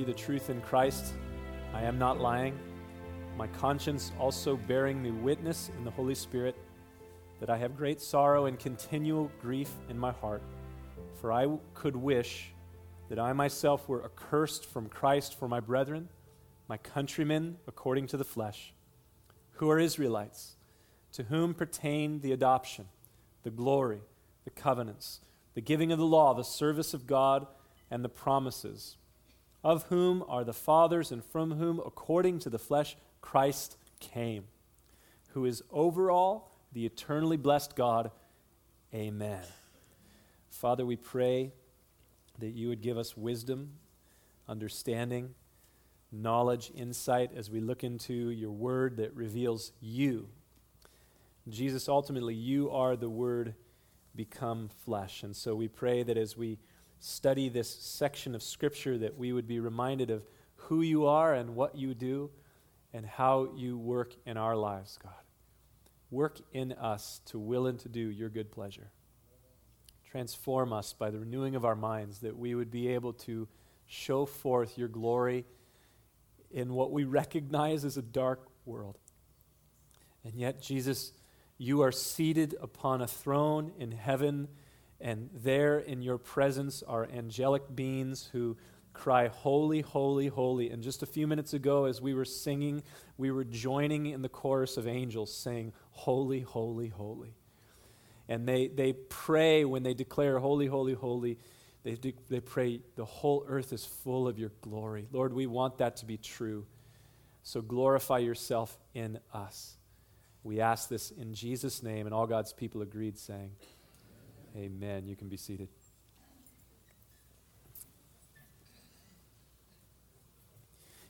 you the truth in Christ, I am not lying. My conscience also bearing me witness in the Holy Spirit that I have great sorrow and continual grief in my heart. For I could wish that I myself were accursed from Christ for my brethren, my countrymen according to the flesh, who are Israelites, to whom pertain the adoption, the glory, the covenants, the giving of the law, the service of God, and the promises, of whom are the fathers, and from whom, according to the flesh, Christ came, who is over all, the eternally blessed God. Amen. Father, we pray that you would give us wisdom, understanding, knowledge, insight as we look into your word that reveals you. Jesus, ultimately, you are the word become flesh. And so we pray that as we study this section of Scripture, that we would be reminded of who you are and what you do and how you work in our lives, God. Work in us to will and to do your good pleasure. Transform us by the renewing of our minds that we would be able to show forth your glory in what we recognize as a dark world. And yet, Jesus, you are seated upon a throne in heaven, and there in your presence are angelic beings who cry, Holy, holy, holy. And just a few minutes ago, as we were singing, we were joining in the chorus of angels saying, Holy, holy, holy. And they, they pray when they declare, Holy, holy, holy. They, de- they pray, The whole earth is full of your glory. Lord, we want that to be true. So glorify yourself in us. We ask this in Jesus' name, and all God's people agreed, saying, Amen. You can be seated.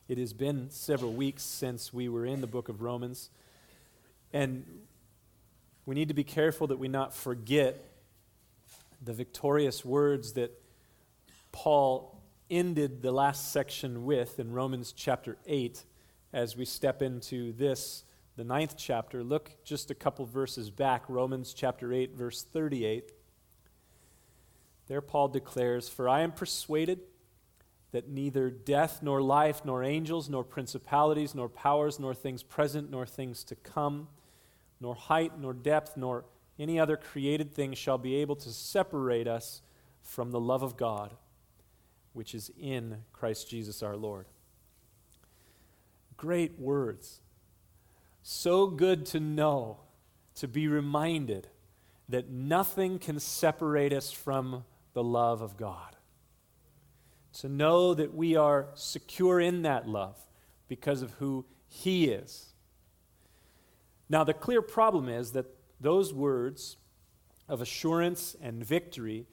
It has been several weeks since we were in the book of Romans, and we need to be careful that we not forget the victorious words that Paul ended the last section with in Romans chapter 8 as we step into this, the ninth chapter. Look just a couple verses back, Romans chapter 8, verse 38. There, Paul declares, For I am persuaded that neither death, nor life, nor angels, nor principalities, nor powers, nor things present, nor things to come, nor height, nor depth, nor any other created thing shall be able to separate us from the love of God, which is in Christ Jesus our Lord. Great words. So good to know, to be reminded that nothing can separate us from the love of God to know that we are secure in that love because of who He is. Now, the clear problem is that those words of assurance and victory,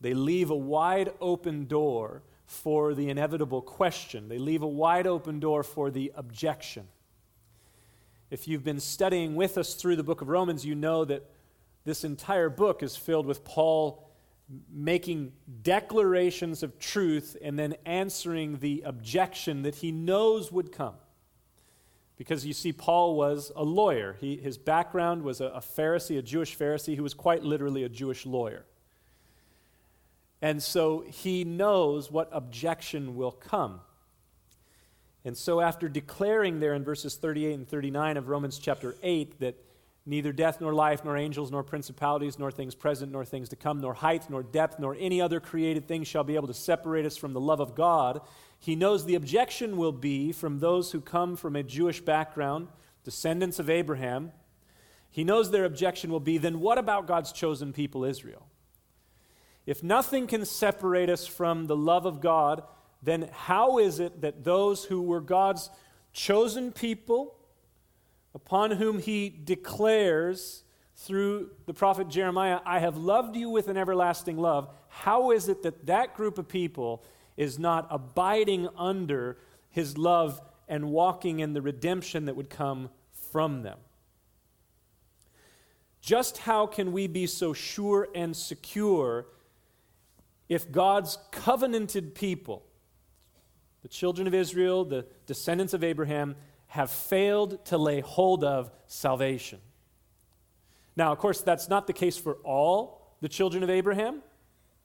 they leave a wide open door for the inevitable question. They leave a wide open door for the objection. If you've been studying with us through the book of Romans, you know that this entire book is filled with Paul making declarations of truth and then answering the objection that he knows would come. Because you see, Paul was a lawyer. He, his background was a, a Pharisee, a Jewish Pharisee who was quite literally a Jewish lawyer. And so he knows what objection will come. And so, after declaring there in verses 38 and 39 of Romans chapter 8 that Neither death, nor life, nor angels, nor principalities, nor things present, nor things to come, nor height, nor depth, nor any other created thing shall be able to separate us from the love of God. He knows the objection will be from those who come from a Jewish background, descendants of Abraham. He knows their objection will be then what about God's chosen people, Israel? If nothing can separate us from the love of God, then how is it that those who were God's chosen people, upon whom he declares through the prophet Jeremiah, I have loved you with an everlasting love, how is it that that group of people is not abiding under his love and walking in the redemption that would come from them? Just how can we be so sure and secure if God's covenanted people, the children of Israel, the descendants of Abraham, have failed to lay hold of salvation. Now, of course, that's not the case for all the children of Abraham.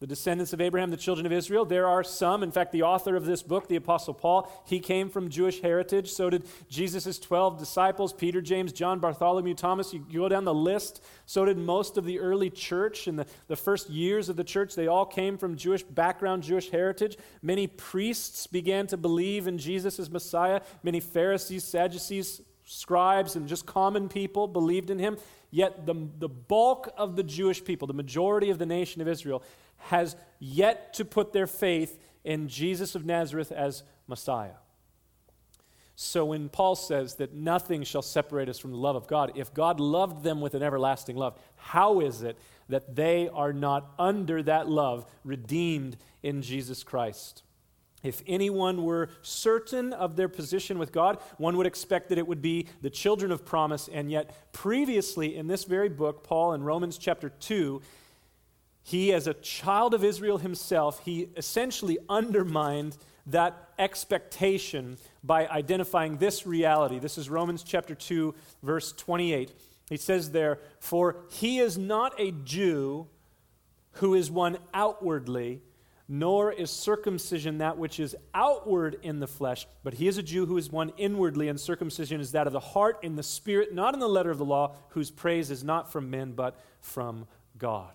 The descendants of Abraham, the children of Israel. There are some. In fact, the author of this book, the Apostle Paul, he came from Jewish heritage. So did Jesus' 12 disciples Peter, James, John, Bartholomew, Thomas. You go down the list. So did most of the early church. In the, the first years of the church, they all came from Jewish background, Jewish heritage. Many priests began to believe in Jesus as Messiah. Many Pharisees, Sadducees, scribes, and just common people believed in him. Yet the, the bulk of the Jewish people, the majority of the nation of Israel, has yet to put their faith in Jesus of Nazareth as Messiah. So when Paul says that nothing shall separate us from the love of God, if God loved them with an everlasting love, how is it that they are not under that love, redeemed in Jesus Christ? If anyone were certain of their position with God, one would expect that it would be the children of promise. And yet, previously in this very book, Paul in Romans chapter 2, he, as a child of Israel himself, he essentially undermined that expectation by identifying this reality. This is Romans chapter 2, verse 28. He says there, For he is not a Jew who is one outwardly, nor is circumcision that which is outward in the flesh, but he is a Jew who is one inwardly, and circumcision is that of the heart in the spirit, not in the letter of the law, whose praise is not from men, but from God.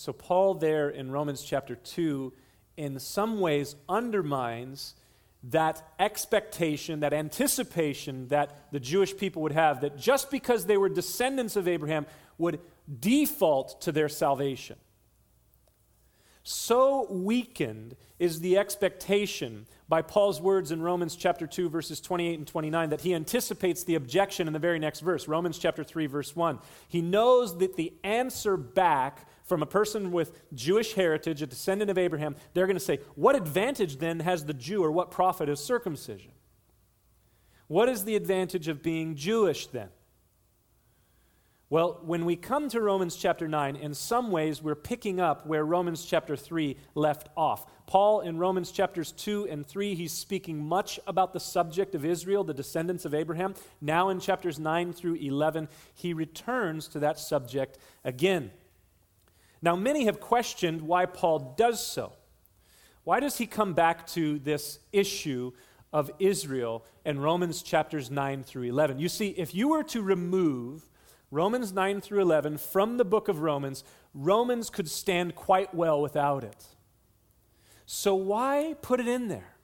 So, Paul, there in Romans chapter 2, in some ways undermines that expectation, that anticipation that the Jewish people would have that just because they were descendants of Abraham would default to their salvation. So weakened is the expectation by Paul's words in Romans chapter 2 verses 28 and 29 that he anticipates the objection in the very next verse, Romans chapter 3 verse 1. He knows that the answer back from a person with Jewish heritage, a descendant of Abraham, they're going to say, What advantage then has the Jew, or what profit is circumcision? What is the advantage of being Jewish then? Well, when we come to Romans chapter 9, in some ways we're picking up where Romans chapter 3 left off. Paul, in Romans chapters 2 and 3, he's speaking much about the subject of Israel, the descendants of Abraham. Now, in chapters 9 through 11, he returns to that subject again. Now, many have questioned why Paul does so. Why does he come back to this issue of Israel in Romans chapters 9 through 11? You see, if you were to remove Romans 9 through 11 from the book of Romans, Romans could stand quite well without it. So, why put it in there?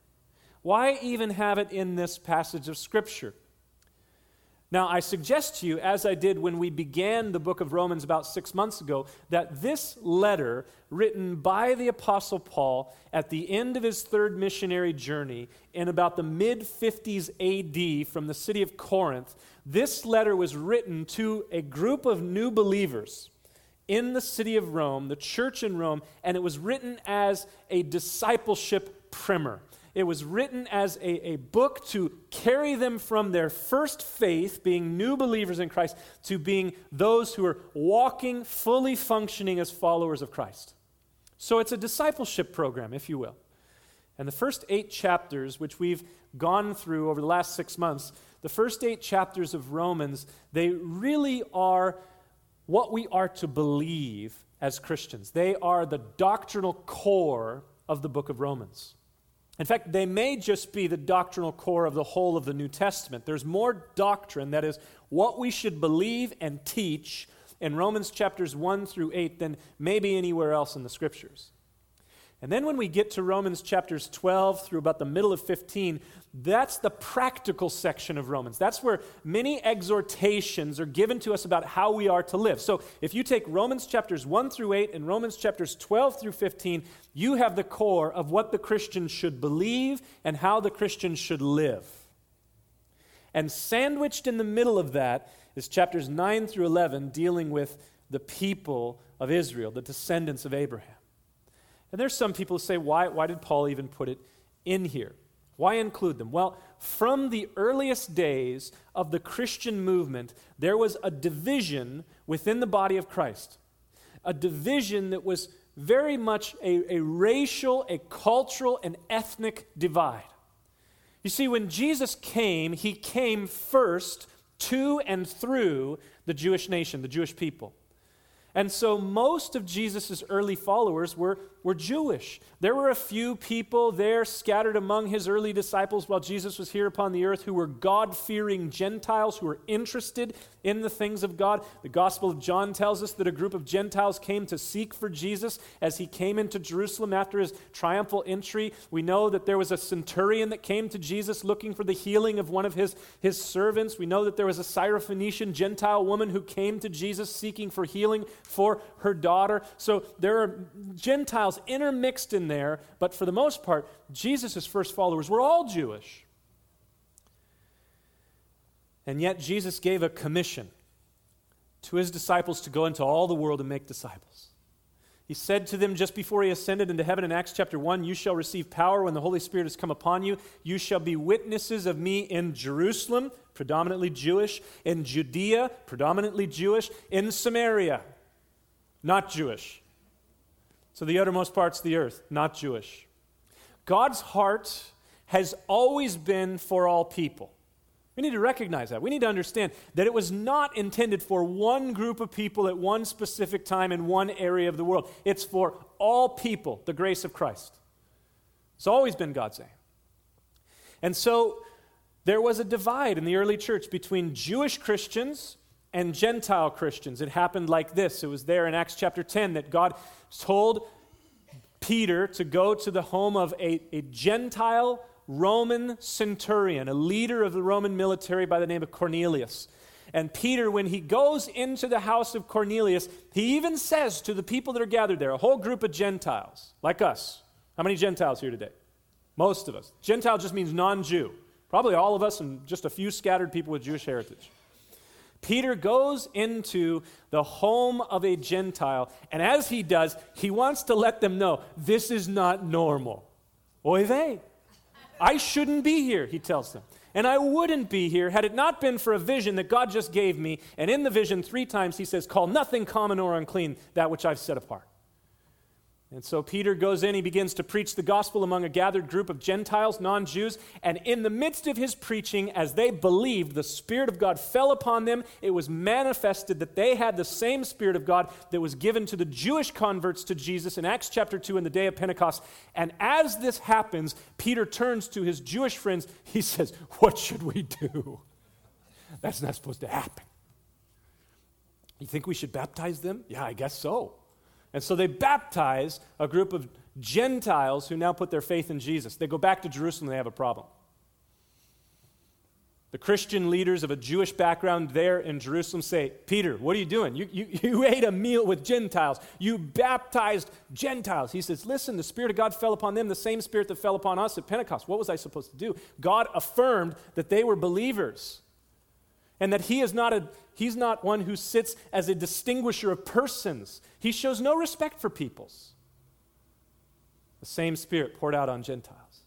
Why even have it in this passage of Scripture? Now, I suggest to you, as I did when we began the book of Romans about six months ago, that this letter, written by the Apostle Paul at the end of his third missionary journey in about the mid 50s AD from the city of Corinth, this letter was written to a group of new believers in the city of Rome, the church in Rome, and it was written as a discipleship primer. It was written as a, a book to carry them from their first faith, being new believers in Christ, to being those who are walking, fully functioning as followers of Christ. So it's a discipleship program, if you will. And the first eight chapters, which we've gone through over the last six months, the first eight chapters of Romans, they really are what we are to believe as Christians. They are the doctrinal core of the book of Romans. In fact, they may just be the doctrinal core of the whole of the New Testament. There's more doctrine, that is, what we should believe and teach in Romans chapters 1 through 8 than maybe anywhere else in the scriptures. And then when we get to Romans chapters 12 through about the middle of 15, that's the practical section of Romans. That's where many exhortations are given to us about how we are to live. So if you take Romans chapters 1 through 8 and Romans chapters 12 through 15, you have the core of what the Christian should believe and how the Christian should live. And sandwiched in the middle of that is chapters 9 through 11 dealing with the people of Israel, the descendants of Abraham. And there's some people who say, why, why did Paul even put it in here? Why include them? Well, from the earliest days of the Christian movement, there was a division within the body of Christ. A division that was very much a, a racial, a cultural, and ethnic divide. You see, when Jesus came, he came first to and through the Jewish nation, the Jewish people. And so most of Jesus' early followers were, were Jewish. There were a few people there scattered among his early disciples while Jesus was here upon the earth who were God fearing Gentiles who were interested in the things of God. The Gospel of John tells us that a group of Gentiles came to seek for Jesus as he came into Jerusalem after his triumphal entry. We know that there was a centurion that came to Jesus looking for the healing of one of his, his servants. We know that there was a Syrophoenician Gentile woman who came to Jesus seeking for healing for her daughter. So there are Gentiles intermixed in there, but for the most part, Jesus' first followers were all Jewish. And yet, Jesus gave a commission to his disciples to go into all the world and make disciples. He said to them just before he ascended into heaven in Acts chapter 1 You shall receive power when the Holy Spirit has come upon you. You shall be witnesses of me in Jerusalem, predominantly Jewish, in Judea, predominantly Jewish, in Samaria, not Jewish. So the uttermost parts of the earth, not Jewish. God's heart has always been for all people. We need to recognize that. We need to understand that it was not intended for one group of people at one specific time in one area of the world. It's for all people, the grace of Christ. It's always been God's aim. And so there was a divide in the early church between Jewish Christians and Gentile Christians. It happened like this. It was there in Acts chapter 10 that God told Peter to go to the home of a, a Gentile Roman centurion, a leader of the Roman military by the name of Cornelius. And Peter, when he goes into the house of Cornelius, he even says to the people that are gathered there, a whole group of Gentiles, like us. How many Gentiles here today? Most of us. Gentile just means non Jew. Probably all of us and just a few scattered people with Jewish heritage. Peter goes into the home of a Gentile, and as he does, he wants to let them know this is not normal. Oy vey. I shouldn't be here, he tells them. And I wouldn't be here had it not been for a vision that God just gave me. And in the vision, three times he says, Call nothing common or unclean that which I've set apart. And so Peter goes in, he begins to preach the gospel among a gathered group of Gentiles, non Jews, and in the midst of his preaching, as they believed, the Spirit of God fell upon them. It was manifested that they had the same Spirit of God that was given to the Jewish converts to Jesus in Acts chapter 2 in the day of Pentecost. And as this happens, Peter turns to his Jewish friends. He says, What should we do? That's not supposed to happen. You think we should baptize them? Yeah, I guess so. And so they baptize a group of Gentiles who now put their faith in Jesus. They go back to Jerusalem, they have a problem. The Christian leaders of a Jewish background there in Jerusalem say, Peter, what are you doing? You, you, you ate a meal with Gentiles. You baptized Gentiles. He says, Listen, the Spirit of God fell upon them, the same Spirit that fell upon us at Pentecost. What was I supposed to do? God affirmed that they were believers and that he is not a he's not one who sits as a distinguisher of persons. He shows no respect for peoples. The same spirit poured out on gentiles.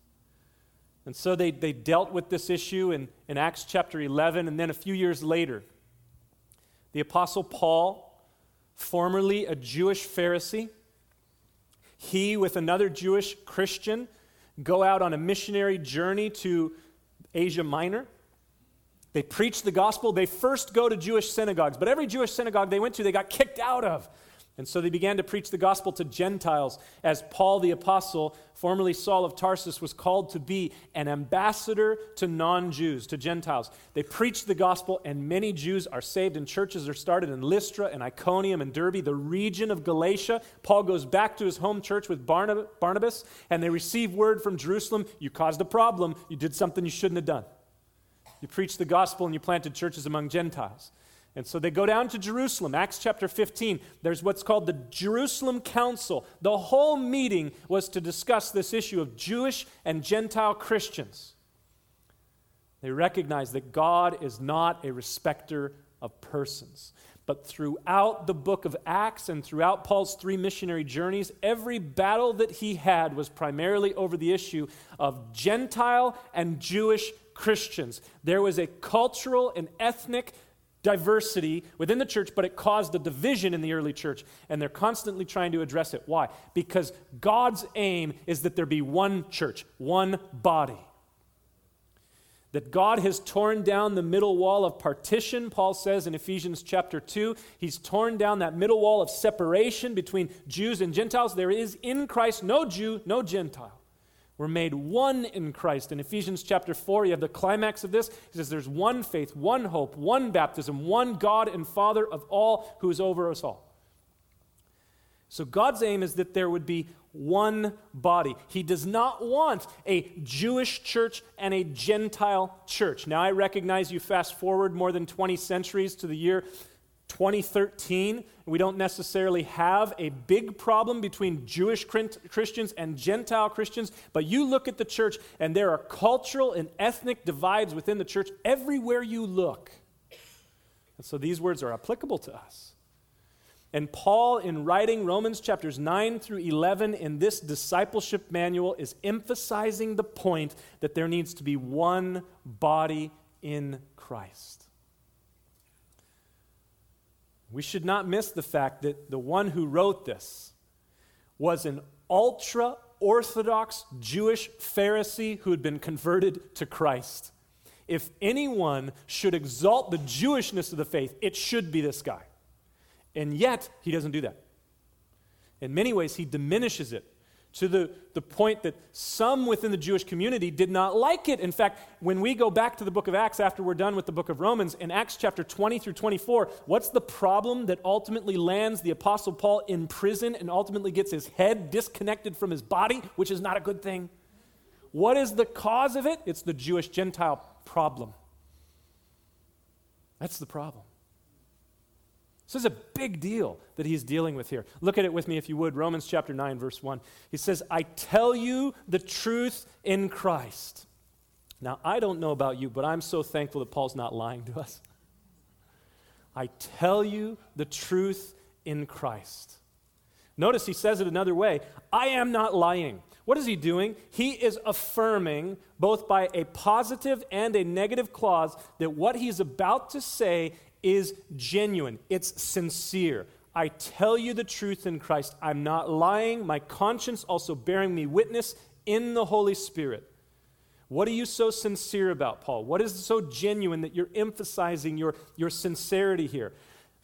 And so they, they dealt with this issue in, in acts chapter 11 and then a few years later the apostle paul formerly a jewish pharisee he with another jewish christian go out on a missionary journey to asia minor they preach the gospel. They first go to Jewish synagogues, but every Jewish synagogue they went to, they got kicked out of. And so they began to preach the gospel to Gentiles as Paul the Apostle, formerly Saul of Tarsus, was called to be an ambassador to non Jews, to Gentiles. They preached the gospel, and many Jews are saved, and churches are started in Lystra and Iconium and Derbe, the region of Galatia. Paul goes back to his home church with Barnabas, and they receive word from Jerusalem you caused a problem, you did something you shouldn't have done. You preached the gospel and you planted churches among Gentiles. And so they go down to Jerusalem, Acts chapter 15. There's what's called the Jerusalem Council. The whole meeting was to discuss this issue of Jewish and Gentile Christians. They recognize that God is not a respecter of persons. But throughout the book of Acts and throughout Paul's three missionary journeys, every battle that he had was primarily over the issue of Gentile and Jewish Christians. There was a cultural and ethnic diversity within the church, but it caused a division in the early church, and they're constantly trying to address it. Why? Because God's aim is that there be one church, one body. that God has torn down the middle wall of partition, Paul says in Ephesians chapter 2. He's torn down that middle wall of separation between Jews and Gentiles. There is in Christ no Jew, no Gentile. We're made one in Christ. In Ephesians chapter 4, you have the climax of this. He says, There's one faith, one hope, one baptism, one God and Father of all who is over us all. So God's aim is that there would be one body. He does not want a Jewish church and a Gentile church. Now, I recognize you fast forward more than 20 centuries to the year 2013. We don't necessarily have a big problem between Jewish Christians and Gentile Christians, but you look at the church and there are cultural and ethnic divides within the church everywhere you look. And so these words are applicable to us. And Paul, in writing Romans chapters 9 through 11 in this discipleship manual, is emphasizing the point that there needs to be one body in Christ. We should not miss the fact that the one who wrote this was an ultra Orthodox Jewish Pharisee who had been converted to Christ. If anyone should exalt the Jewishness of the faith, it should be this guy. And yet, he doesn't do that. In many ways, he diminishes it to the, the point that some within the Jewish community did not like it. In fact, when we go back to the book of Acts after we're done with the book of Romans, in Acts chapter 20 through 24, what's the problem that ultimately lands the Apostle Paul in prison and ultimately gets his head disconnected from his body, which is not a good thing? What is the cause of it? It's the Jewish Gentile problem. That's the problem. This is a big deal that he's dealing with here. Look at it with me if you would. Romans chapter 9, verse 1. He says, I tell you the truth in Christ. Now, I don't know about you, but I'm so thankful that Paul's not lying to us. I tell you the truth in Christ. Notice he says it another way I am not lying. What is he doing? He is affirming, both by a positive and a negative clause, that what he's about to say is genuine, it's sincere. I tell you the truth in Christ. I'm not lying. My conscience also bearing me witness in the Holy Spirit. What are you so sincere about, Paul? What is so genuine that you're emphasizing your, your sincerity here?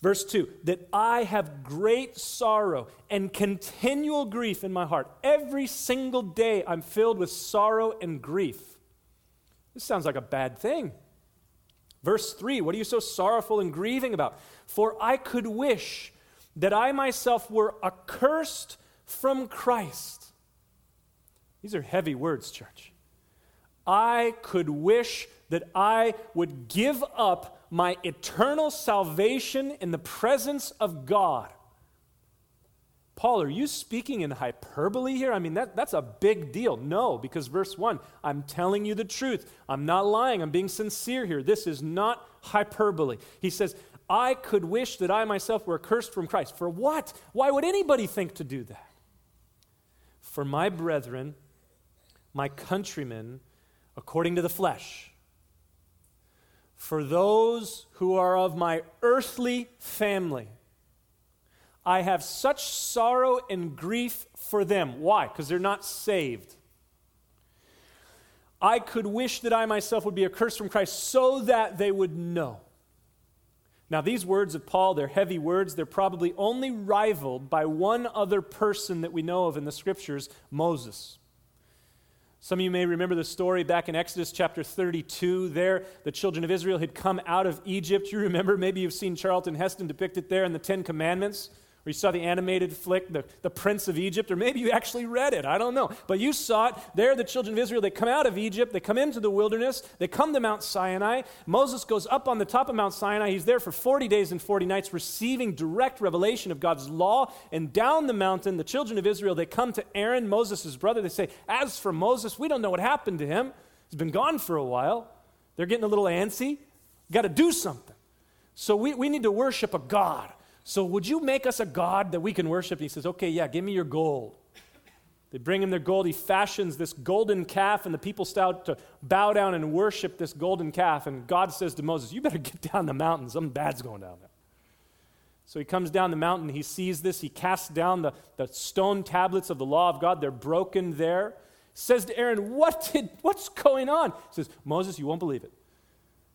Verse 2 that I have great sorrow and continual grief in my heart. Every single day I'm filled with sorrow and grief. This sounds like a bad thing. Verse 3 What are you so sorrowful and grieving about? For I could wish that I myself were accursed from Christ. These are heavy words, church. I could wish that I would give up my eternal salvation in the presence of God Paul, are you speaking in hyperbole here? I mean, that, that's a big deal. No, because verse 1, I'm telling you the truth. I'm not lying. I'm being sincere here. This is not hyperbole. He says, I could wish that I myself were cursed from Christ. For what? Why would anybody think to do that? For my brethren, my countrymen, according to the flesh, for those who are of my earthly family I have such sorrow and grief for them. Why? Because they're not saved. I could wish that I myself would be accursed from Christ so that they would know. Now, these words of Paul, they're heavy words. They're probably only rivaled by one other person that we know of in the scriptures Moses. Some of you may remember the story back in Exodus chapter 32. There, the children of Israel had come out of Egypt. You remember, maybe you've seen Charlton Heston depicted there in the Ten Commandments or you saw the animated flick, the, the Prince of Egypt, or maybe you actually read it. I don't know. But you saw it. There, the children of Israel, they come out of Egypt, they come into the wilderness, they come to Mount Sinai. Moses goes up on the top of Mount Sinai. He's there for 40 days and 40 nights, receiving direct revelation of God's law. And down the mountain, the children of Israel, they come to Aaron, Moses' brother. They say, As for Moses, we don't know what happened to him. He's been gone for a while. They're getting a little antsy. Got to do something. So we, we need to worship a God so would you make us a God that we can worship? And he says, Okay, yeah, give me your gold. They bring him their gold. He fashions this golden calf, and the people start to bow down and worship this golden calf. And God says to Moses, You better get down the mountain. Something bad's going down there. So he comes down the mountain. He sees this. He casts down the, the stone tablets of the law of God. They're broken there. says to Aaron, what did, What's going on? He says, Moses, you won't believe it.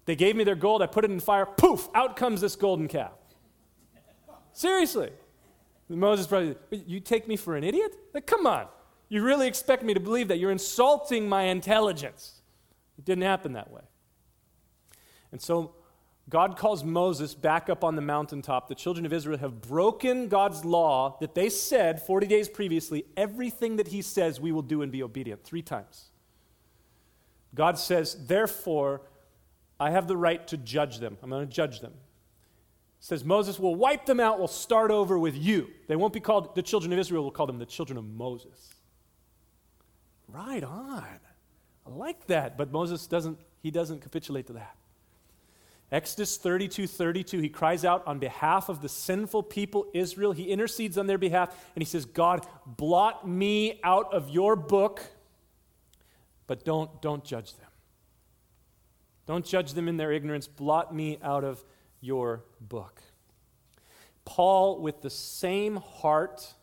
They gave me their gold, I put it in fire, poof, out comes this golden calf. Seriously. Moses probably, you take me for an idiot? Like, come on. You really expect me to believe that? You're insulting my intelligence. It didn't happen that way. And so God calls Moses back up on the mountaintop. The children of Israel have broken God's law that they said 40 days previously, everything that he says we will do and be obedient, three times. God says, therefore, I have the right to judge them. I'm going to judge them. Says Moses will wipe them out, we'll start over with you. They won't be called the children of Israel, we'll call them the children of Moses. Right on. I like that. But Moses doesn't, he doesn't capitulate to that. Exodus 32 32, he cries out on behalf of the sinful people Israel. He intercedes on their behalf and he says, God, blot me out of your book, but don't, don't judge them. Don't judge them in their ignorance. Blot me out of your book. Paul, with the same heart,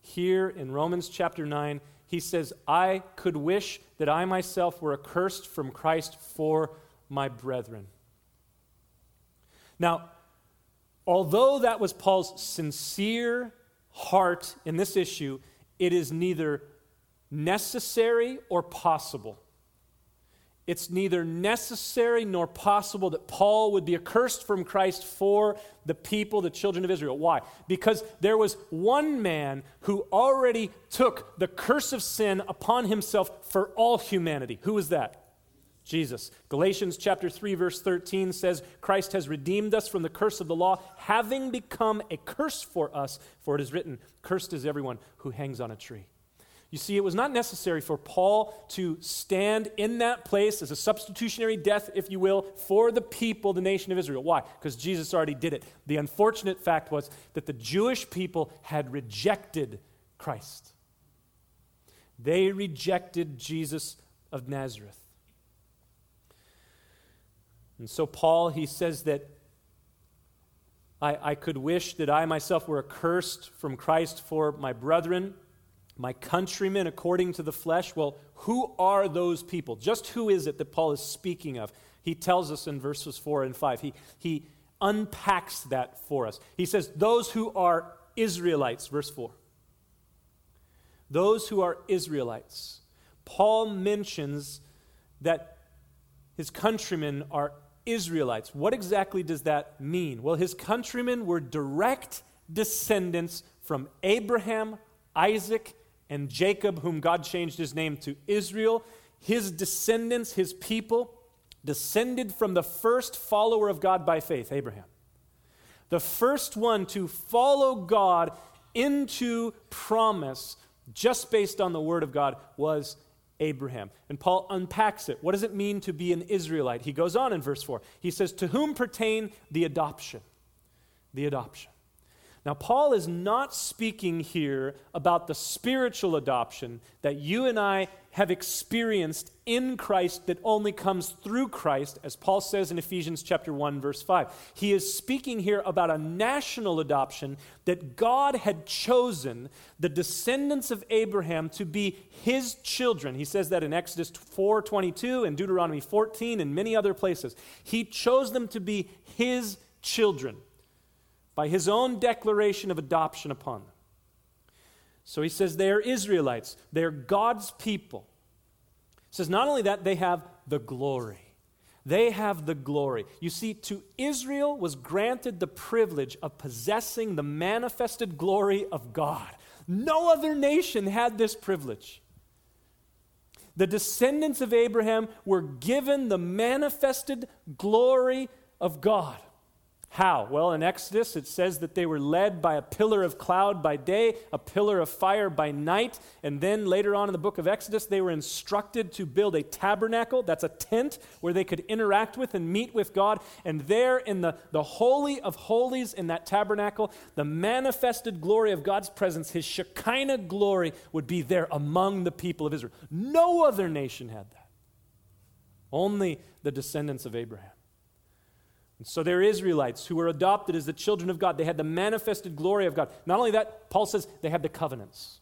here in Romans chapter 9, he says, I could wish that I myself were accursed from Christ for my brethren. Now, although that was Paul's sincere heart in this issue, it is neither necessary or possible. It's neither necessary nor possible that Paul would be accursed from Christ for the people, the children of Israel. Why? Because there was one man who already took the curse of sin upon himself for all humanity. Who was that? Jesus. Galatians chapter 3 verse 13 says Christ has redeemed us from the curse of the law having become a curse for us for it is written cursed is everyone who hangs on a tree. You see it was not necessary for Paul to stand in that place as a substitutionary death if you will for the people the nation of Israel. Why? Because Jesus already did it. The unfortunate fact was that the Jewish people had rejected Christ. They rejected Jesus of Nazareth. And so, Paul, he says that I, I could wish that I myself were accursed from Christ for my brethren, my countrymen according to the flesh. Well, who are those people? Just who is it that Paul is speaking of? He tells us in verses 4 and 5. He, he unpacks that for us. He says, Those who are Israelites, verse 4. Those who are Israelites. Paul mentions that his countrymen are Israelites. What exactly does that mean? Well, his countrymen were direct descendants from Abraham, Isaac, and Jacob, whom God changed his name to Israel. His descendants, his people, descended from the first follower of God by faith, Abraham. The first one to follow God into promise just based on the word of God was Abraham. And Paul unpacks it. What does it mean to be an Israelite? He goes on in verse 4. He says, To whom pertain the adoption? The adoption. Now, Paul is not speaking here about the spiritual adoption that you and I have experienced in Christ that only comes through Christ, as Paul says in Ephesians chapter 1 verse 5. He is speaking here about a national adoption that God had chosen the descendants of Abraham to be his children. He says that in Exodus 4:22 and Deuteronomy 14 and many other places. He chose them to be his children by his own declaration of adoption upon them. So he says they are Israelites, they are God's people. He says not only that, they have the glory. They have the glory. You see, to Israel was granted the privilege of possessing the manifested glory of God. No other nation had this privilege. The descendants of Abraham were given the manifested glory of God. How? Well, in Exodus, it says that they were led by a pillar of cloud by day, a pillar of fire by night. And then later on in the book of Exodus, they were instructed to build a tabernacle. That's a tent where they could interact with and meet with God. And there in the, the Holy of Holies in that tabernacle, the manifested glory of God's presence, his Shekinah glory, would be there among the people of Israel. No other nation had that, only the descendants of Abraham. And so they're Israelites who were adopted as the children of God. They had the manifested glory of God. Not only that, Paul says they had the covenants.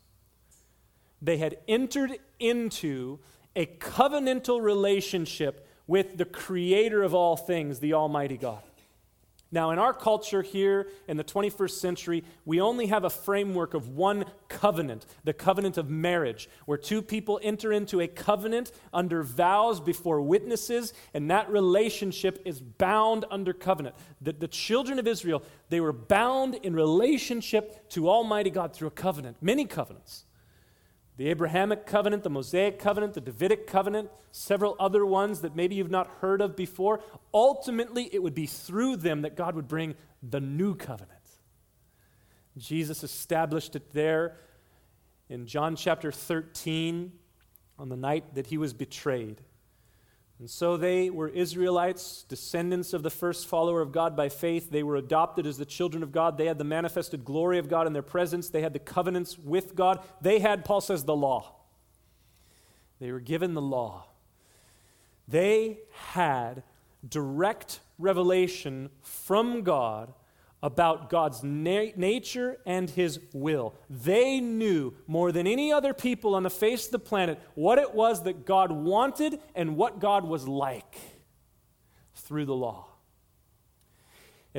they had entered into a covenantal relationship with the creator of all things, the Almighty God. Now, in our culture here in the 21st century, we only have a framework of one covenant, the covenant of marriage, where two people enter into a covenant under vows before witnesses, and that relationship is bound under covenant. The, the children of Israel, they were bound in relationship to Almighty God through a covenant, many covenants the Abrahamic covenant, the Mosaic covenant, the Davidic covenant, several other ones that maybe you've not heard of before. Ultimately, it would be through them that God would bring the new covenant. Jesus established it there in John chapter 13 on the night that he was betrayed. And so they were Israelites, descendants of the first follower of God by faith. They were adopted as the children of God. They had the manifested glory of God in their presence. They had the covenants with God. They had, Paul says, the law. They were given the law. They had direct revelation from God about God's na- nature and His will. They knew more than any other people on the face of the planet what it was that God wanted and what God was like through the law.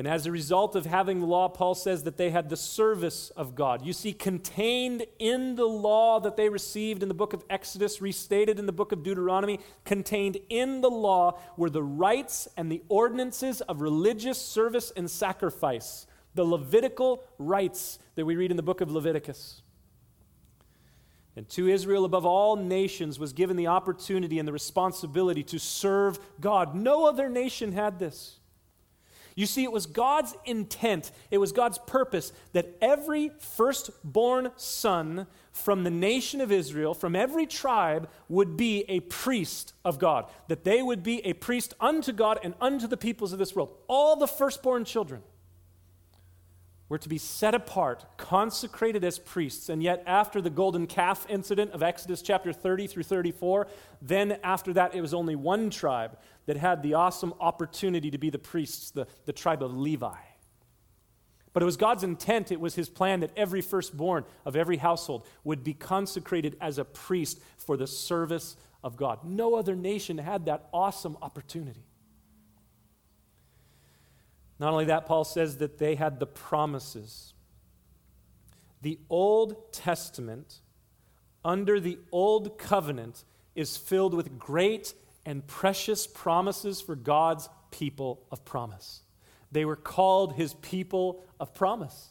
And as a result of having the law, Paul says that they had the service of God. You see, contained in the law that they received in the book of Exodus, restated in the book of Deuteronomy, contained in the law were the rites and the ordinances of religious service and sacrifice, the Levitical rites that we read in the book of Leviticus. And to Israel, above all nations, was given the opportunity and the responsibility to serve God. No other nation had this. You see, it was God's intent, it was God's purpose that every firstborn son from the nation of Israel, from every tribe, would be a priest of God, that they would be a priest unto God and unto the peoples of this world. All the firstborn children were to be set apart, consecrated as priests. And yet, after the golden calf incident of Exodus chapter 30 through 34, then after that, it was only one tribe that had the awesome opportunity to be the priests, the, the tribe of Levi. But it was God's intent, it was his plan that every firstborn of every household would be consecrated as a priest for the service of God. No other nation had that awesome opportunity. Not only that, Paul says that they had the promises. The Old Testament, under the Old Covenant, is filled with great and precious promises for God's people of promise. They were called his people of promise.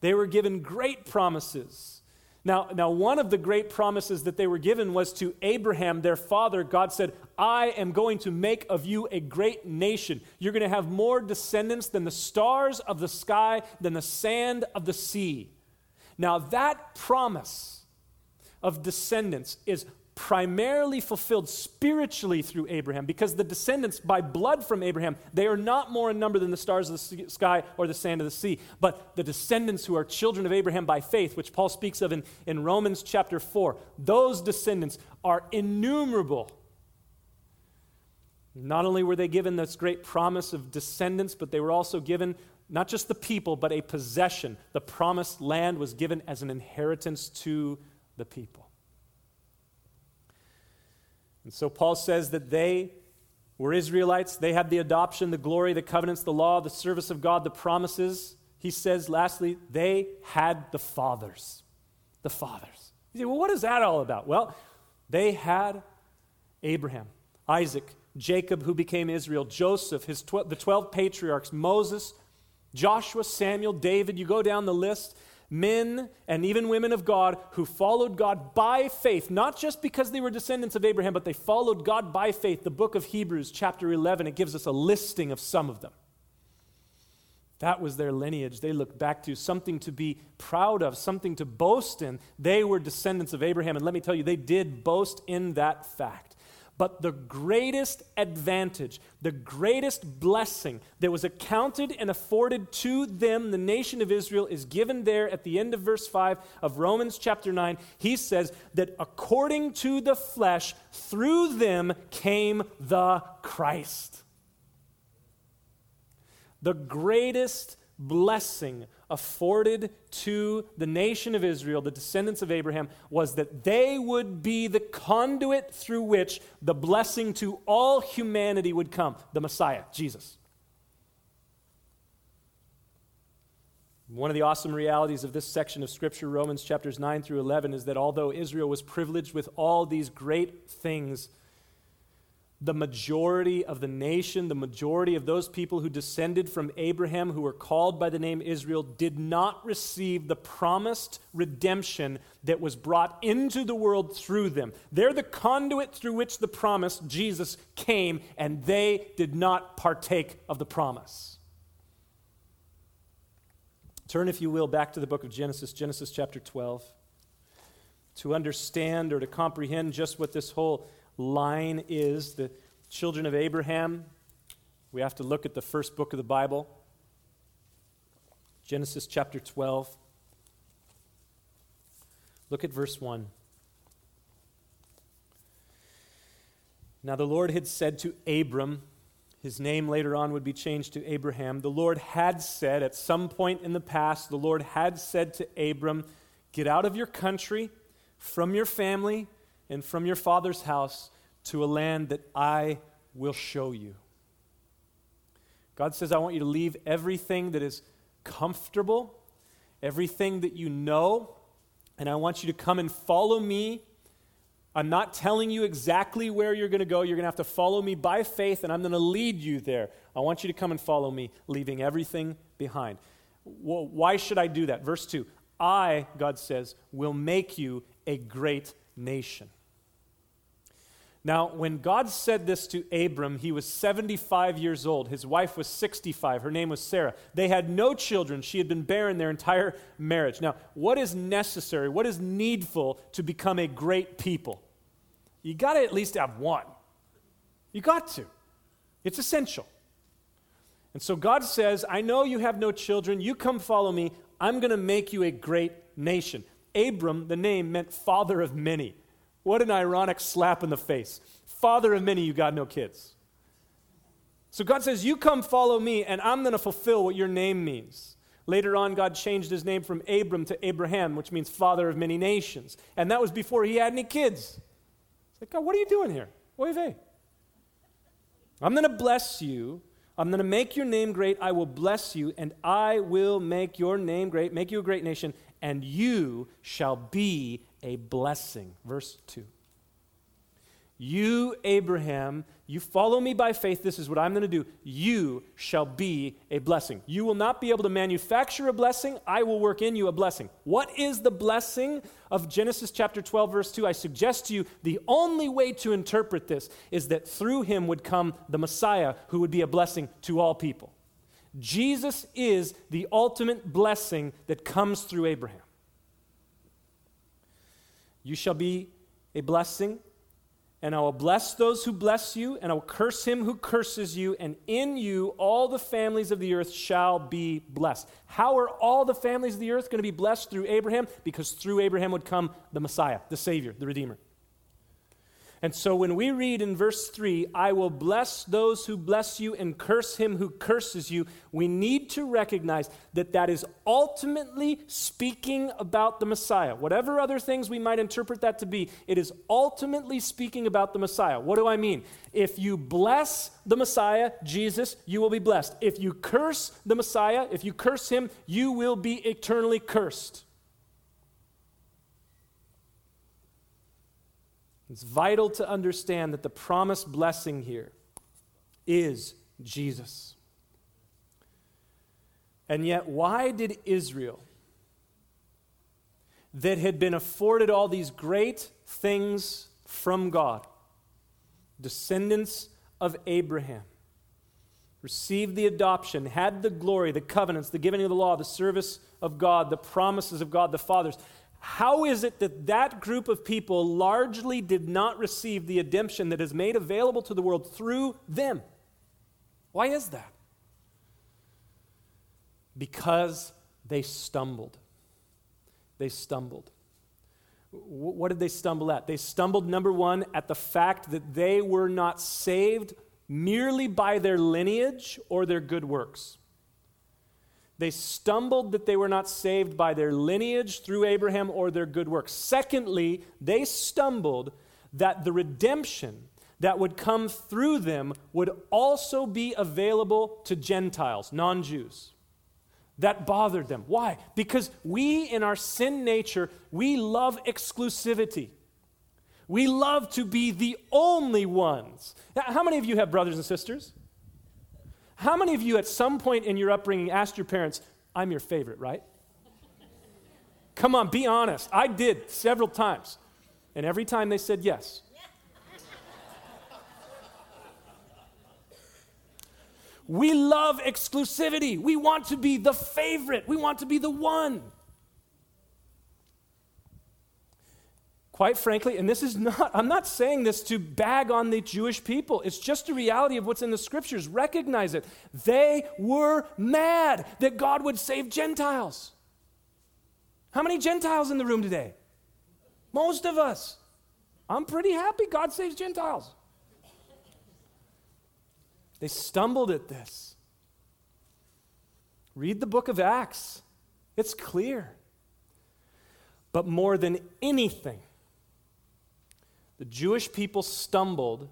They were given great promises now, now, one of the great promises that they were given was to Abraham, their father. God said, I am going to make of you a great nation. You're going to have more descendants than the stars of the sky, than the sand of the sea. Now, that promise of descendants is primarily fulfilled spiritually through Abraham because the descendants by blood from Abraham, they are not more in number than the stars of the sky or the sand of the sea. But the descendants who are children of Abraham by faith, which Paul speaks of in, in Romans chapter 4, those descendants are innumerable. Not only were they given this great promise of descendants, but they were also given not just the people, but a possession. The promised land was given as an inheritance to the people. And so Paul says that they were Israelites. They had the adoption, the glory, the covenants, the law, the service of God, the promises. He says, lastly, they had the fathers. The fathers. You say, well, what is that all about? Well, they had Abraham, Isaac, Jacob, who became Israel, Joseph, his tw- the 12 patriarchs, Moses, Joshua, Samuel, David. You go down the list men and even women of God who followed God by faith, not just because they were descendants of Abraham, but they followed God by faith. The book of Hebrews, chapter 11, it gives us a listing of some of them. That was their lineage. They looked back to something to be proud of, something to boast in. They were descendants of Abraham. And let me tell you, they did boast in that fact. But the greatest advantage, the greatest blessing that was accounted and afforded to them, the nation of Israel, is given there at the end of verse 5 of Romans chapter 9. He says that according to the flesh, through them came the Christ. The greatest blessing afforded to the nation of Israel, the descendants of Abraham, was that they would be the conduit through which the blessing to all humanity would come the Messiah, Jesus. One of the awesome realities of this section of Scripture, Romans chapters 9 through 11, is that although Israel was privileged with all these great things, the majority of the nation, the majority of those people who descended from Abraham, who were called by the name Israel, did not receive the promised redemption that was brought into the world through them. They're the conduit through which the promise, Jesus, came, and they did not partake of the promise. Turn, if you will, back to the book of Genesis, Genesis chapter 12, to understand or to comprehend just what this whole line is the children of Abraham. We have to look at the first book of the Bible, Genesis chapter 12. Look at verse 1. Now the Lord had said to Abram, his name later on would be changed to Abraham. The Lord had said, at some point in the past, the Lord had said to Abram, Get out of your country, from your family, and from your father's house to a land that I will show you. God says, I want you to leave everything that is comfortable, everything that you know, and I want you to come and follow me I'm not telling you exactly where you're going to go. You're going to have to follow me by faith, and I'm going to lead you there. I want you to come and follow me, leaving everything behind. Well, why should I do that? Verse 2 I, God says, will make you a great nation. Now, when God said this to Abram, he was 75 years old. His wife was 65. Her name was Sarah. They had no children. She had been barren their entire marriage. Now, what is necessary? What is needful to become a great people? You got to at least have one. You got to. It's essential. And so God says, I know you have no children. You come follow me. I'm going to make you a great nation. Abram, the name, meant father of many. What an ironic slap in the face. Father of many, you got no kids. So God says, You come follow me, and I'm going to fulfill what your name means. Later on, God changed his name from Abram to Abraham, which means father of many nations. And that was before he had any kids. It's like, God, what are you doing here? Oy vey. I'm going to bless you. I'm going to make your name great. I will bless you, and I will make your name great, make you a great nation, and you shall be a blessing. Verse 2. You, Abraham, you follow me by faith. This is what I'm going to do. You shall be a blessing. You will not be able to manufacture a blessing. I will work in you a blessing. What is the blessing of Genesis chapter 12, verse 2? I suggest to you the only way to interpret this is that through him would come the Messiah who would be a blessing to all people. Jesus is the ultimate blessing that comes through Abraham. You shall be a blessing, and I will bless those who bless you, and I will curse him who curses you, and in you all the families of the earth shall be blessed. How are all the families of the earth going to be blessed through Abraham? Because through Abraham would come the Messiah, the Savior, the Redeemer. And so when we read in verse 3, I will bless those who bless you and curse him who curses you, we need to recognize that that is ultimately speaking about the Messiah. Whatever other things we might interpret that to be, it is ultimately speaking about the Messiah. What do I mean? If you bless the Messiah, Jesus, you will be blessed. If you curse the Messiah, if you curse him, you will be eternally cursed. It's vital to understand that the promised blessing here is Jesus. And yet, why did Israel, that had been afforded all these great things from God, descendants of Abraham, received the adoption, had the glory, the covenants, the giving of the law, the service of God, the promises of God the fathers, how is it that that group of people largely did not receive the redemption that is made available to the world through them? Why is that? Because they stumbled. They stumbled. What did they stumble at? They stumbled, number one, at the fact that they were not saved merely by their lineage or their good works. They stumbled that they were not saved by their lineage through Abraham or their good works. Secondly, they stumbled that the redemption that would come through them would also be available to Gentiles, non Jews. That bothered them. Why? Because we, in our sin nature, we love exclusivity. We love to be the only ones. How many of you have brothers and sisters? How many of you at some point in your upbringing asked your parents, I'm your favorite, right? Come on, be honest. I did several times. And every time they said yes. We love exclusivity. We want to be the favorite. We want to be the one. Quite frankly, and this is not, I'm not saying this to bag on the Jewish people. It's just a reality of what's in the scriptures. Recognize it. They were mad that God would save Gentiles. How many Gentiles in the room today? Most of us. I'm pretty happy God saves Gentiles. They stumbled at this. Read the book of Acts, it's clear. But more than anything, the Jewish people stumbled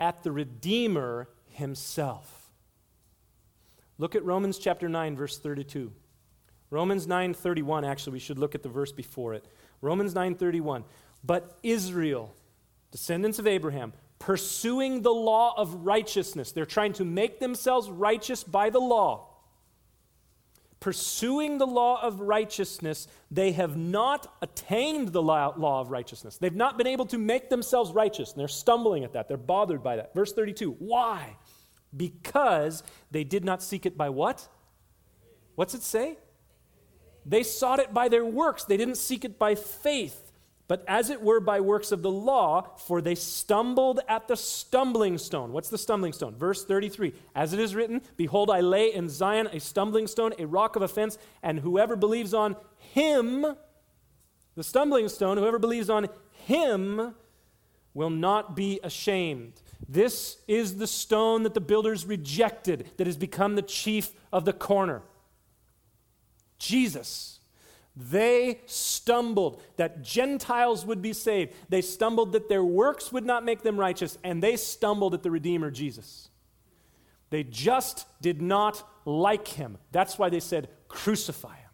at the Redeemer himself. Look at Romans chapter 9 verse 32. Romans 9:31 actually we should look at the verse before it. Romans 9:31. But Israel, descendants of Abraham, pursuing the law of righteousness. They're trying to make themselves righteous by the law. Pursuing the law of righteousness, they have not attained the law, of righteousness. They've not been able to make themselves righteous, and they're stumbling at that. They're bothered by that. Verse 32 Why? Because they did not seek it by what? What's it say? They sought it by their works, they didn't seek it by faith but as it were by works of the law, for they stumbled at the stumbling stone. What's the stumbling stone? Verse 33 As it is written, Behold, I lay in Zion a stumbling stone, a rock of offense, and whoever believes on him, the stumbling stone, whoever believes on him will not be ashamed. This is the stone that the builders rejected, that has become the chief of the corner. Jesus. They stumbled that Gentiles would be saved. They stumbled that their works would not make them righteous, and they stumbled at the Redeemer, Jesus. They just did not like him. That's why they said, Crucify him.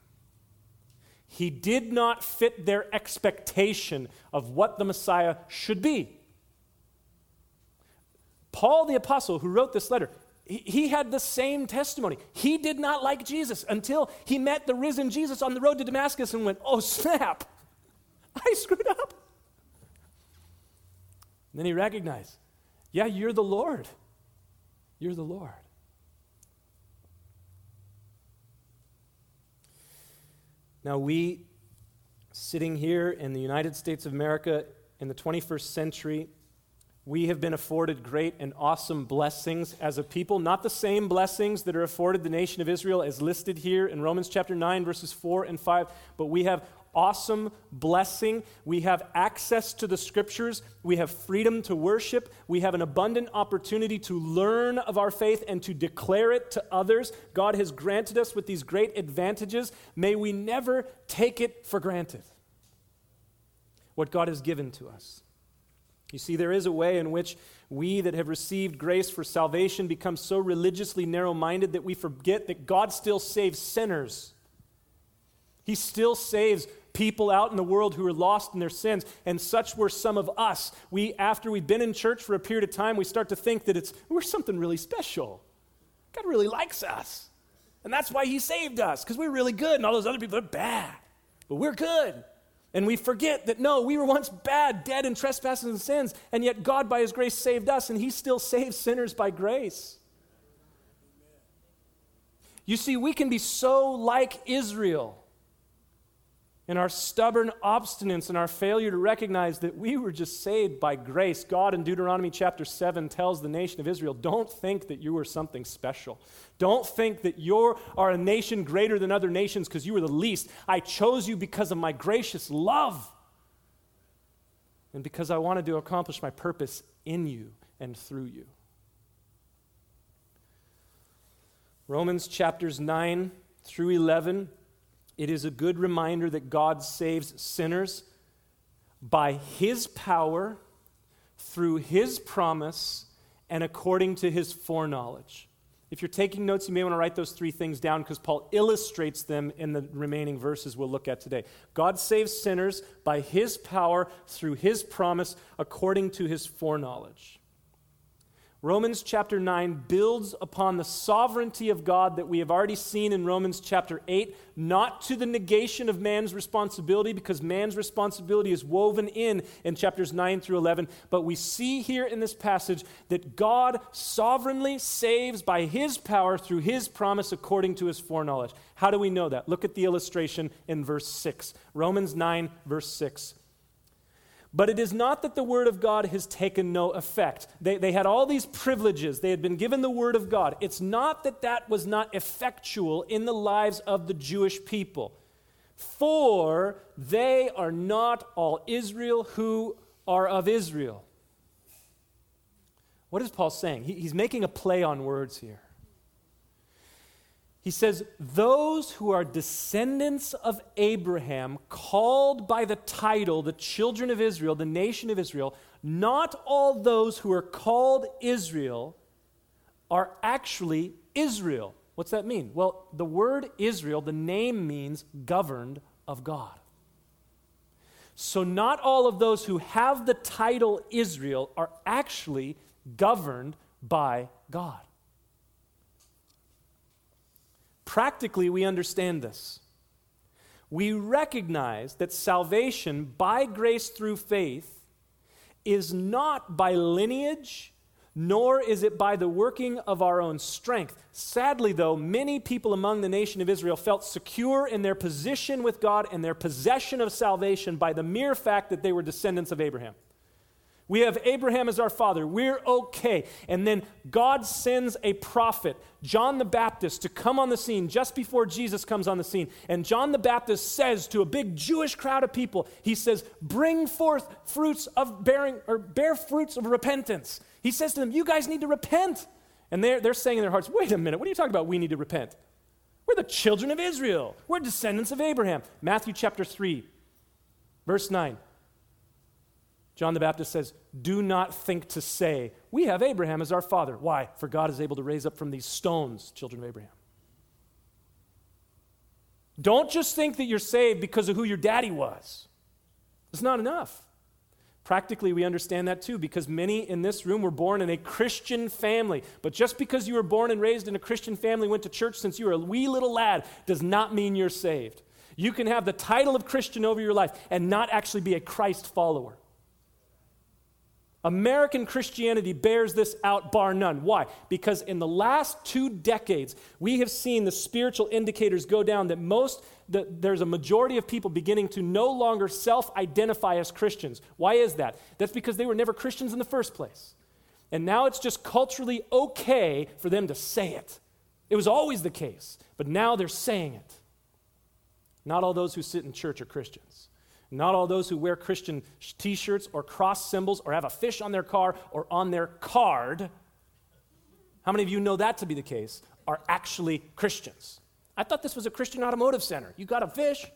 He did not fit their expectation of what the Messiah should be. Paul the Apostle, who wrote this letter, he had the same testimony. He did not like Jesus until he met the risen Jesus on the road to Damascus and went, Oh, snap, I screwed up. And then he recognized, Yeah, you're the Lord. You're the Lord. Now, we sitting here in the United States of America in the 21st century, we have been afforded great and awesome blessings as a people, not the same blessings that are afforded the nation of Israel as listed here in Romans chapter 9, verses 4 and 5, but we have awesome blessing. We have access to the scriptures. We have freedom to worship. We have an abundant opportunity to learn of our faith and to declare it to others. God has granted us with these great advantages. May we never take it for granted what God has given to us. You see, there is a way in which we that have received grace for salvation become so religiously narrow minded that we forget that God still saves sinners. He still saves people out in the world who are lost in their sins, and such were some of us. We, after we've been in church for a period of time, we start to think that it's we're something really special. God really likes us. And that's why he saved us, because we're really good, and all those other people are bad. But we're good. And we forget that no, we were once bad, dead in trespasses and sins, and yet God, by His grace, saved us, and He still saves sinners by grace. You see, we can be so like Israel in our stubborn obstinance and our failure to recognize that we were just saved by grace. God in Deuteronomy chapter 7 tells the nation of Israel don't think that you were something special. Don't think that you are a nation greater than other nations because you were the least. I chose you because of my gracious love and because I wanted to accomplish my purpose in you and through you. Romans chapters 9 through 11, it is a good reminder that God saves sinners by his power, through his promise, and according to his foreknowledge. If you're taking notes, you may want to write those three things down because Paul illustrates them in the remaining verses we'll look at today. God saves sinners by his power through his promise according to his foreknowledge. Romans chapter 9 builds upon the sovereignty of God that we have already seen in Romans chapter 8, not to the negation of man's responsibility, because man's responsibility is woven in in chapters 9 through 11. But we see here in this passage that God sovereignly saves by his power through his promise according to his foreknowledge. How do we know that? Look at the illustration in verse 6. Romans 9, verse 6. But it is not that the Word of God has taken no effect. They, they had all these privileges. They had been given the Word of God. It's not that that was not effectual in the lives of the Jewish people. For they are not all Israel who are of Israel. What is Paul saying? He, he's making a play on words here. He says, Those who are descendants of Abraham, called by the title, the children of Israel, the nation of Israel, not all those who are called Israel are actually Israel. What's that mean? Well, the word Israel, the name means governed of God. So, not all of those who have the title Israel are actually governed by God. Practically, we understand this. We recognize that salvation by grace through faith is not by lineage, nor is it by the working of our own strength. Sadly, though, many people among the nation of Israel felt secure in their position with God and their possession of salvation by the mere fact that they were descendants of Abraham. We have Abraham as our father. We're okay. And then God sends a prophet, John the Baptist, to come on the scene just before Jesus comes on the scene. And John the Baptist says to a big Jewish crowd of people, he says, "Bring forth fruits of bearing or bear fruits of repentance." He says to them, "You guys need to repent." And they're, they're saying in their hearts, "Wait a minute. What are you talking about? We need to repent. We're the children of Israel. We're descendants of Abraham." Matthew chapter 3, verse 9. John the Baptist says, Do not think to say, We have Abraham as our father. Why? For God is able to raise up from these stones children of Abraham. Don't just think that you're saved because of who your daddy was. It's not enough. Practically, we understand that too because many in this room were born in a Christian family. But just because you were born and raised in a Christian family, went to church since you were a wee little lad, does not mean you're saved. You can have the title of Christian over your life and not actually be a Christ follower. American Christianity bears this out, bar none. Why? Because in the last two decades, we have seen the spiritual indicators go down that most, that there's a majority of people beginning to no longer self identify as Christians. Why is that? That's because they were never Christians in the first place. And now it's just culturally okay for them to say it. It was always the case, but now they're saying it. Not all those who sit in church are Christians. Not all those who wear Christian t shirts or cross symbols or have a fish on their car or on their card, how many of you know that to be the case, are actually Christians? I thought this was a Christian automotive center. You got a fish?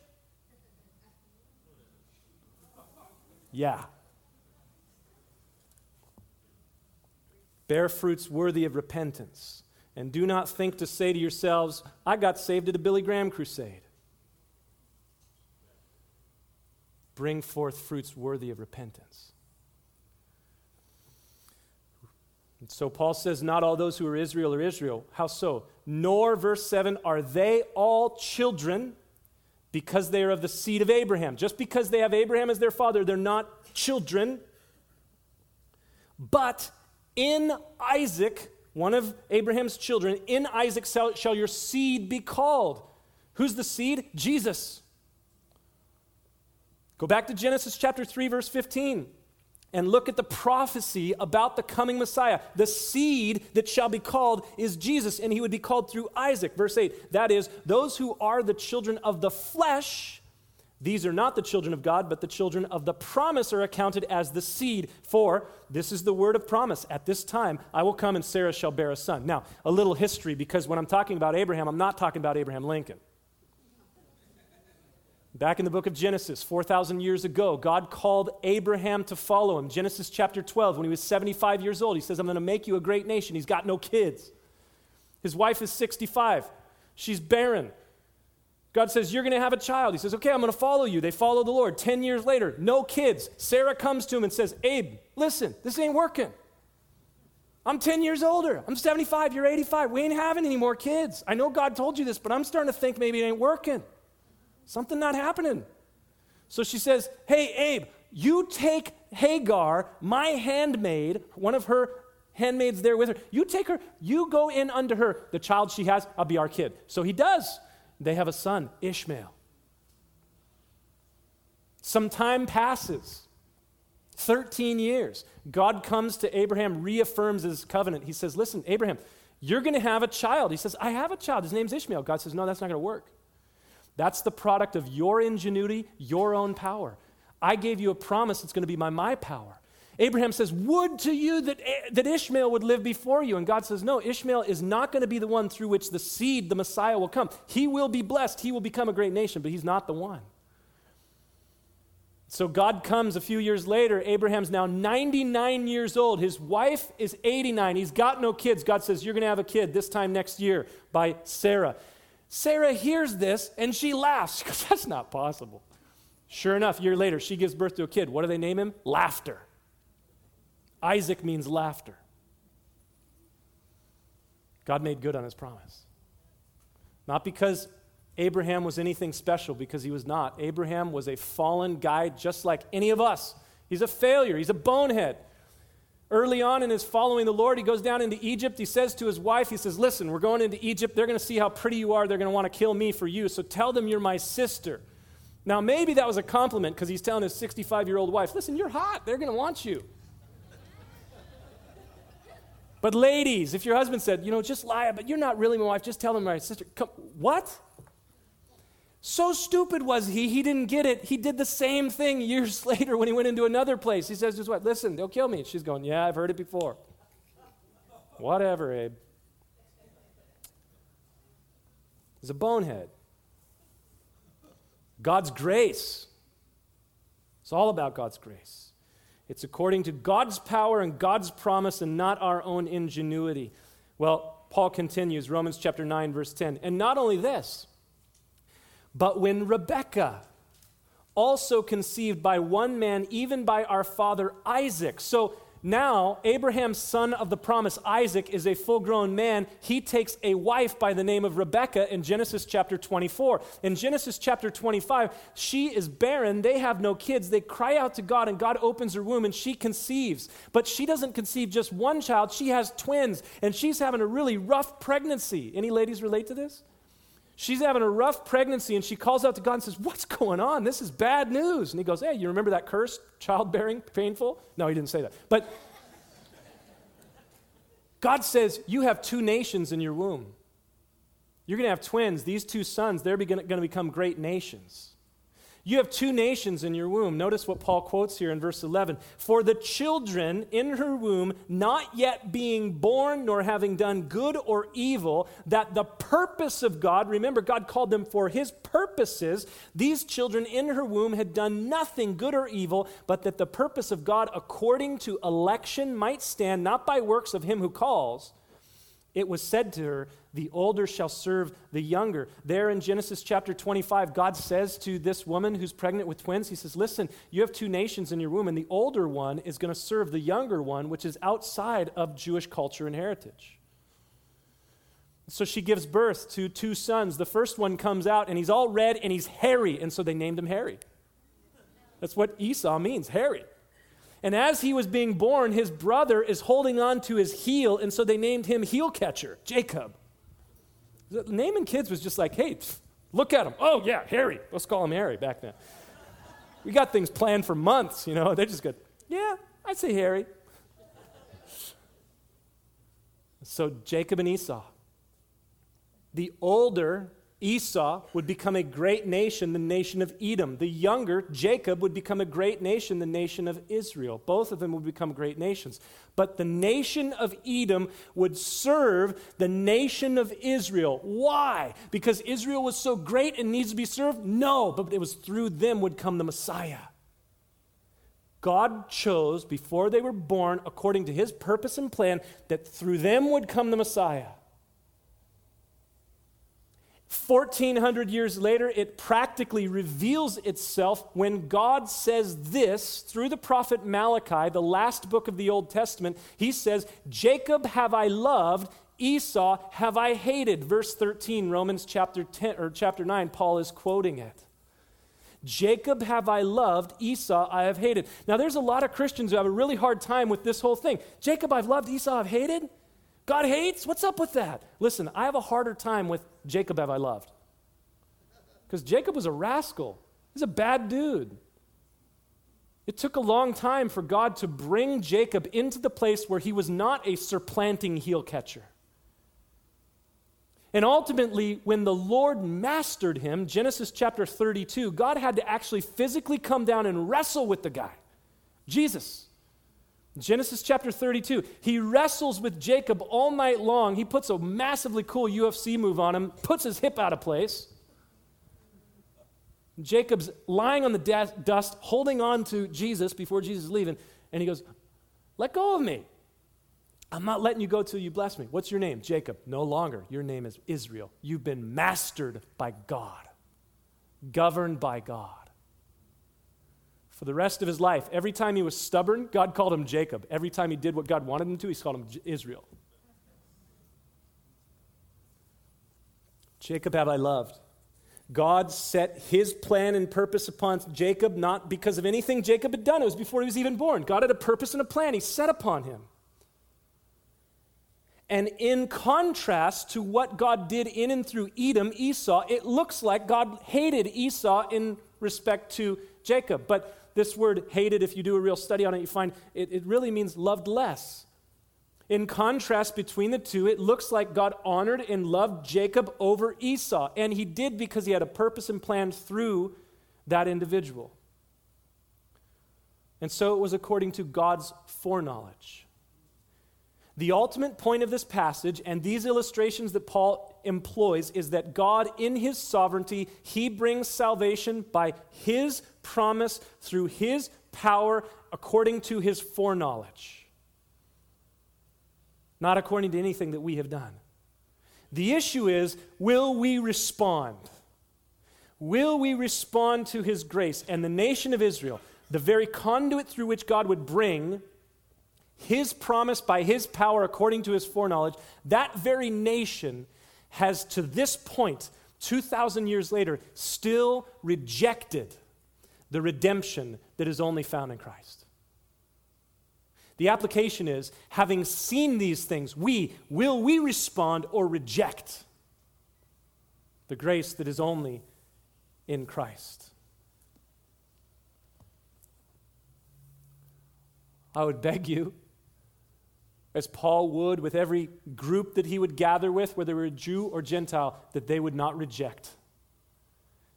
Yeah. Bear fruits worthy of repentance. And do not think to say to yourselves, I got saved at a Billy Graham crusade. Bring forth fruits worthy of repentance. And so Paul says, Not all those who are Israel are Israel. How so? Nor, verse 7, are they all children because they are of the seed of Abraham. Just because they have Abraham as their father, they're not children. But in Isaac, one of Abraham's children, in Isaac shall your seed be called. Who's the seed? Jesus. Go back to Genesis chapter 3, verse 15, and look at the prophecy about the coming Messiah. The seed that shall be called is Jesus, and he would be called through Isaac. Verse 8 that is, those who are the children of the flesh, These are not the children of God, but the children of the promise are accounted as the seed. For this is the word of promise. At this time, I will come and Sarah shall bear a son. Now, a little history, because when I'm talking about Abraham, I'm not talking about Abraham Lincoln. Back in the book of Genesis, 4,000 years ago, God called Abraham to follow him. Genesis chapter 12, when he was 75 years old, he says, I'm going to make you a great nation. He's got no kids. His wife is 65, she's barren. God says, You're going to have a child. He says, Okay, I'm going to follow you. They follow the Lord. Ten years later, no kids. Sarah comes to him and says, Abe, listen, this ain't working. I'm 10 years older. I'm 75. You're 85. We ain't having any more kids. I know God told you this, but I'm starting to think maybe it ain't working. Something not happening. So she says, Hey, Abe, you take Hagar, my handmaid, one of her handmaids there with her, you take her, you go in under her. The child she has, I'll be our kid. So he does. They have a son, Ishmael. Some time passes. 13 years. God comes to Abraham, reaffirms his covenant. He says, Listen, Abraham, you're going to have a child. He says, I have a child. His name's Ishmael. God says, No, that's not going to work. That's the product of your ingenuity, your own power. I gave you a promise it's going to be by my power. Abraham says, Would to you that, eh, that Ishmael would live before you. And God says, No, Ishmael is not going to be the one through which the seed, the Messiah, will come. He will be blessed. He will become a great nation, but he's not the one. So God comes a few years later. Abraham's now 99 years old. His wife is 89. He's got no kids. God says, You're going to have a kid this time next year by Sarah. Sarah hears this and she laughs. She goes, That's not possible. Sure enough, a year later, she gives birth to a kid. What do they name him? Laughter. Isaac means laughter. God made good on his promise. Not because Abraham was anything special, because he was not. Abraham was a fallen guy just like any of us. He's a failure, he's a bonehead. Early on in his following the Lord, he goes down into Egypt. He says to his wife, he says, Listen, we're going into Egypt. They're going to see how pretty you are. They're going to want to kill me for you. So tell them you're my sister. Now, maybe that was a compliment because he's telling his 65 year old wife, Listen, you're hot. They're going to want you. But ladies, if your husband said, you know, just lie, but you're not really my wife, just tell them my sister. Come, what? So stupid was he, he didn't get it. He did the same thing years later when he went into another place. He says, just what? Listen, they'll kill me. She's going, yeah, I've heard it before. Whatever, Abe. He's a bonehead. God's grace. It's all about God's grace. It's according to God's power and God's promise and not our own ingenuity. Well, Paul continues, Romans chapter 9, verse 10. And not only this, but when Rebekah, also conceived by one man, even by our father Isaac. So now, Abraham's son of the promise, Isaac, is a full grown man. He takes a wife by the name of Rebekah in Genesis chapter 24. In Genesis chapter 25, she is barren. They have no kids. They cry out to God, and God opens her womb and she conceives. But she doesn't conceive just one child, she has twins, and she's having a really rough pregnancy. Any ladies relate to this? She's having a rough pregnancy and she calls out to God and says, What's going on? This is bad news. And he goes, Hey, you remember that curse, childbearing, painful? No, he didn't say that. But God says, You have two nations in your womb. You're going to have twins. These two sons, they're going to become great nations. You have two nations in your womb. Notice what Paul quotes here in verse 11. For the children in her womb, not yet being born nor having done good or evil, that the purpose of God, remember, God called them for his purposes, these children in her womb had done nothing good or evil, but that the purpose of God according to election might stand, not by works of him who calls it was said to her, The older shall serve the younger. There in Genesis chapter 25, God says to this woman who's pregnant with twins, He says, Listen, you have two nations in your womb, and the older one is going to serve the younger one, which is outside of Jewish culture and heritage. So she gives birth to two sons. The first one comes out, and he's all red and he's hairy, and so they named him Harry. That's what Esau means, hairy. And as he was being born, his brother is holding on to his heel, and so they named him Heel Catcher, Jacob. The naming kids was just like, hey, look at him. Oh, yeah, Harry. Let's call him Harry back then. We got things planned for months, you know. They just go, yeah, I'd say Harry. So Jacob and Esau. The older Esau would become a great nation, the nation of Edom. The younger, Jacob, would become a great nation, the nation of Israel. Both of them would become great nations. But the nation of Edom would serve the nation of Israel. Why? Because Israel was so great and needs to be served? No, but it was through them would come the Messiah. God chose before they were born, according to his purpose and plan, that through them would come the Messiah. 1400 years later, it practically reveals itself when God says this through the prophet Malachi, the last book of the Old Testament. He says, Jacob have I loved, Esau have I hated. Verse 13, Romans chapter 10 or chapter 9, Paul is quoting it. Jacob have I loved, Esau I have hated. Now, there's a lot of Christians who have a really hard time with this whole thing. Jacob I've loved, Esau I've hated? God hates? What's up with that? Listen, I have a harder time with Jacob have I loved. Because Jacob was a rascal. He's a bad dude. It took a long time for God to bring Jacob into the place where he was not a supplanting heel catcher. And ultimately, when the Lord mastered him, Genesis chapter 32, God had to actually physically come down and wrestle with the guy, Jesus. Genesis chapter 32, he wrestles with Jacob all night long. He puts a massively cool UFC move on him, puts his hip out of place. Jacob's lying on the de- dust, holding on to Jesus before Jesus is leaving, and he goes, Let go of me. I'm not letting you go till you bless me. What's your name? Jacob. No longer. Your name is Israel. You've been mastered by God, governed by God for the rest of his life. Every time he was stubborn, God called him Jacob. Every time he did what God wanted him to, he called him Israel. Jacob have I loved. God set his plan and purpose upon Jacob, not because of anything Jacob had done. It was before he was even born. God had a purpose and a plan he set upon him. And in contrast to what God did in and through Edom, Esau, it looks like God hated Esau in respect to Jacob. But this word hated, if you do a real study on it, you find it, it really means loved less. In contrast between the two, it looks like God honored and loved Jacob over Esau. And he did because he had a purpose and plan through that individual. And so it was according to God's foreknowledge. The ultimate point of this passage and these illustrations that Paul employs is that God, in his sovereignty, he brings salvation by his promise through his power according to his foreknowledge, not according to anything that we have done. The issue is will we respond? Will we respond to his grace? And the nation of Israel, the very conduit through which God would bring his promise by his power according to his foreknowledge, that very nation has to this point, 2,000 years later, still rejected the redemption that is only found in Christ. The application is having seen these things, we will we respond or reject the grace that is only in Christ? I would beg you as Paul would with every group that he would gather with, whether they were Jew or Gentile, that they would not reject,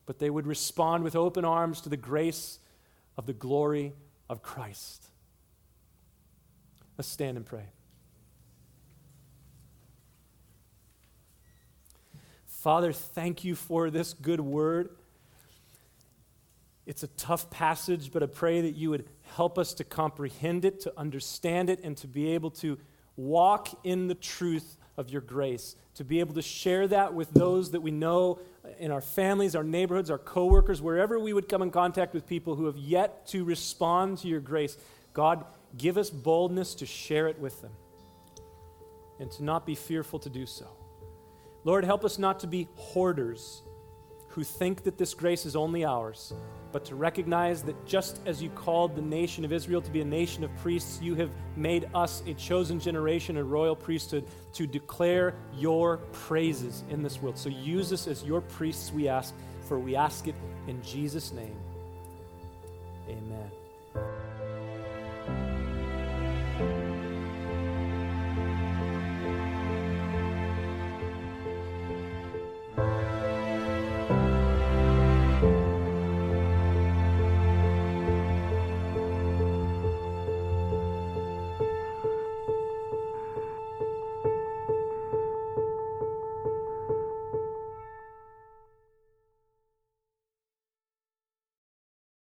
but they would respond with open arms to the grace of the glory of Christ. Let's stand and pray. Father, thank you for this good word. It's a tough passage, but I pray that you would help us to comprehend it, to understand it, and to be able to walk in the truth of your grace, to be able to share that with those that we know in our families, our neighborhoods, our coworkers, wherever we would come in contact with people who have yet to respond to your grace. God, give us boldness to share it with them and to not be fearful to do so. Lord, help us not to be hoarders who think that this grace is only ours, but to recognize that just as you called the nation of Israel to be a nation of priests, you have made us a chosen generation, a royal priesthood, to declare your praises in this world. So use us as your priests, we ask, for we ask it in Jesus' name.